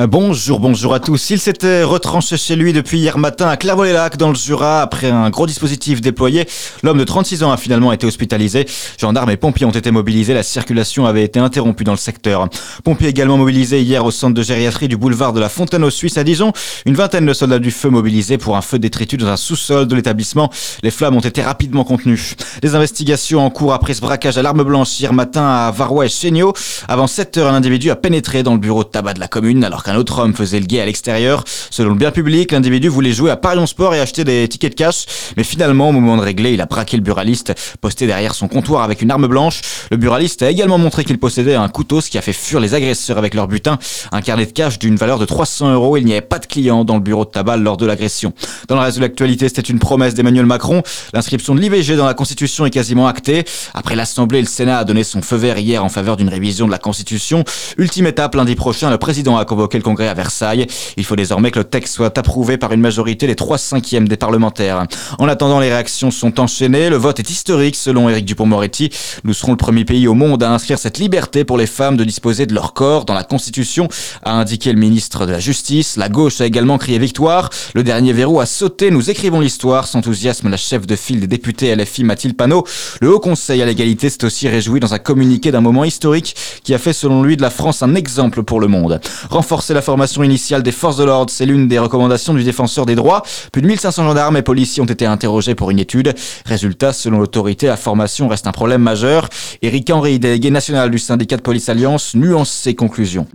Euh, bonjour, bonjour à tous. Il s'était retranché chez lui depuis hier matin à Clairvaux-les-Lacs dans le Jura après un gros dispositif déployé. L'homme de 36 ans a finalement été hospitalisé. Gendarmes et pompiers ont été mobilisés. La circulation avait été interrompue dans le secteur. Pompiers également mobilisés hier au centre de gériatrie du boulevard de la Fontaine aux Suisse à Dijon. Une vingtaine de soldats du feu mobilisés pour un feu détritus dans un sous-sol de l'établissement. Les flammes ont été rapidement contenues. Les investigations en cours après ce braquage à l'arme blanche hier matin à Varois et. Avant 7 heures, un individu a pénétré dans le bureau de tabac de la commune alors un autre homme faisait le guet à l'extérieur. Selon le bien public, l'individu voulait jouer à Parion Sport et acheter des tickets de cash, mais finalement, au moment de régler, il a braqué le buraliste, posté derrière son comptoir avec une arme blanche. Le buraliste a également montré qu'il possédait un couteau, ce qui a fait fuir les agresseurs avec leur butin, un carnet de cash d'une valeur de 300 euros. Il n'y avait pas de clients dans le bureau de tabac lors de l'agression. Dans le reste de l'actualité, c'était une promesse d'Emmanuel Macron. L'inscription de l'IVG dans la Constitution est quasiment actée. Après l'Assemblée, le Sénat a donné son feu vert hier en faveur d'une révision de la Constitution. Ultime étape, lundi prochain, le président a convoqué le Congrès à Versailles. Il faut désormais que le texte soit approuvé par une majorité des 3 cinquièmes des parlementaires. En attendant, les réactions sont enchaînées. Le vote est historique selon Éric Dupont-Moretti. Nous serons le premier pays au monde à inscrire cette liberté pour les femmes de disposer de leur corps dans la Constitution, a indiqué le ministre de la Justice. La gauche a également crié victoire. Le dernier verrou a sauté. Nous écrivons l'histoire. S'enthousiasme la chef de file des députés LFI Mathilde Panot. Le Haut Conseil à l'égalité s'est aussi réjoui dans un communiqué d'un moment historique qui a fait selon lui de la France un exemple pour le monde. Renforcer la formation initiale des forces de l'ordre. C'est l'une des recommandations du défenseur des droits. Plus de 1500 gendarmes et policiers ont été interrogés pour une étude. Résultat, selon l'autorité, la formation reste un problème majeur. Éric Henry, délégué national du syndicat de police Alliance, nuance ses conclusions.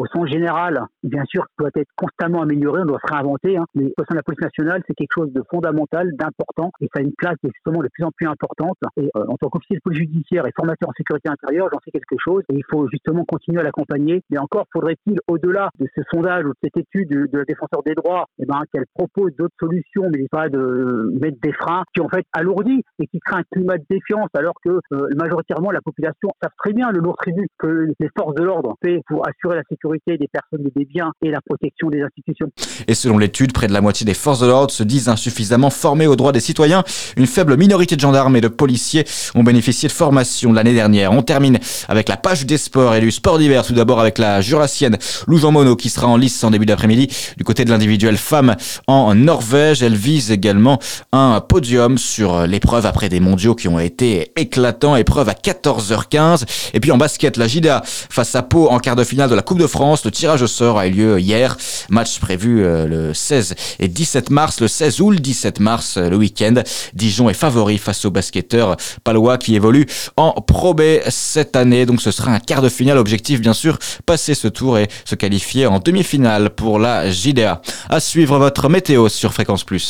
Au sens général, bien sûr, doit être constamment amélioré, on doit se réinventer, hein. mais au sein de la police nationale, c'est quelque chose de fondamental, d'important, et ça a une place justement de plus en plus importante. Et euh, en tant qu'officier de police judiciaire et formateur en sécurité intérieure, j'en sais quelque chose, et il faut justement continuer à l'accompagner. Mais encore, faudrait-il, au-delà de ce sondage ou de cette étude de, la défenseur des droits, eh ben, qu'elle propose d'autres solutions, mais pas de mettre des freins qui en fait alourdit et qui créent un climat de défiance, alors que euh, majoritairement la population savent très bien le lourd tribut que les forces de l'ordre fait pour assurer la sécurité des personnes et des biens et la protection des institutions. Et selon l'étude, près de la moitié des forces de l'ordre se disent insuffisamment formées aux droits des citoyens. Une faible minorité de gendarmes et de policiers ont bénéficié de formation l'année dernière. On termine avec la page des sports et du sport d'hiver. Tout d'abord avec la jurassienne Lou Jean Monod qui sera en lice en début d'après-midi. Du côté de l'individuel femme en Norvège, elle vise également un podium sur l'épreuve après des mondiaux qui ont été éclatants. Épreuve à 14h15. Et puis en basket, la JDA face à Pau en quart de finale de la Coupe de France le tirage au sort a eu lieu hier. Match prévu euh, le 16 et 17 mars, le 16 ou le 17 mars, euh, le week-end. Dijon est favori face aux basketteurs palois qui évoluent en Pro B cette année. Donc ce sera un quart de finale. Objectif, bien sûr, passer ce tour et se qualifier en demi-finale pour la JDA. À suivre votre météo sur Fréquence Plus.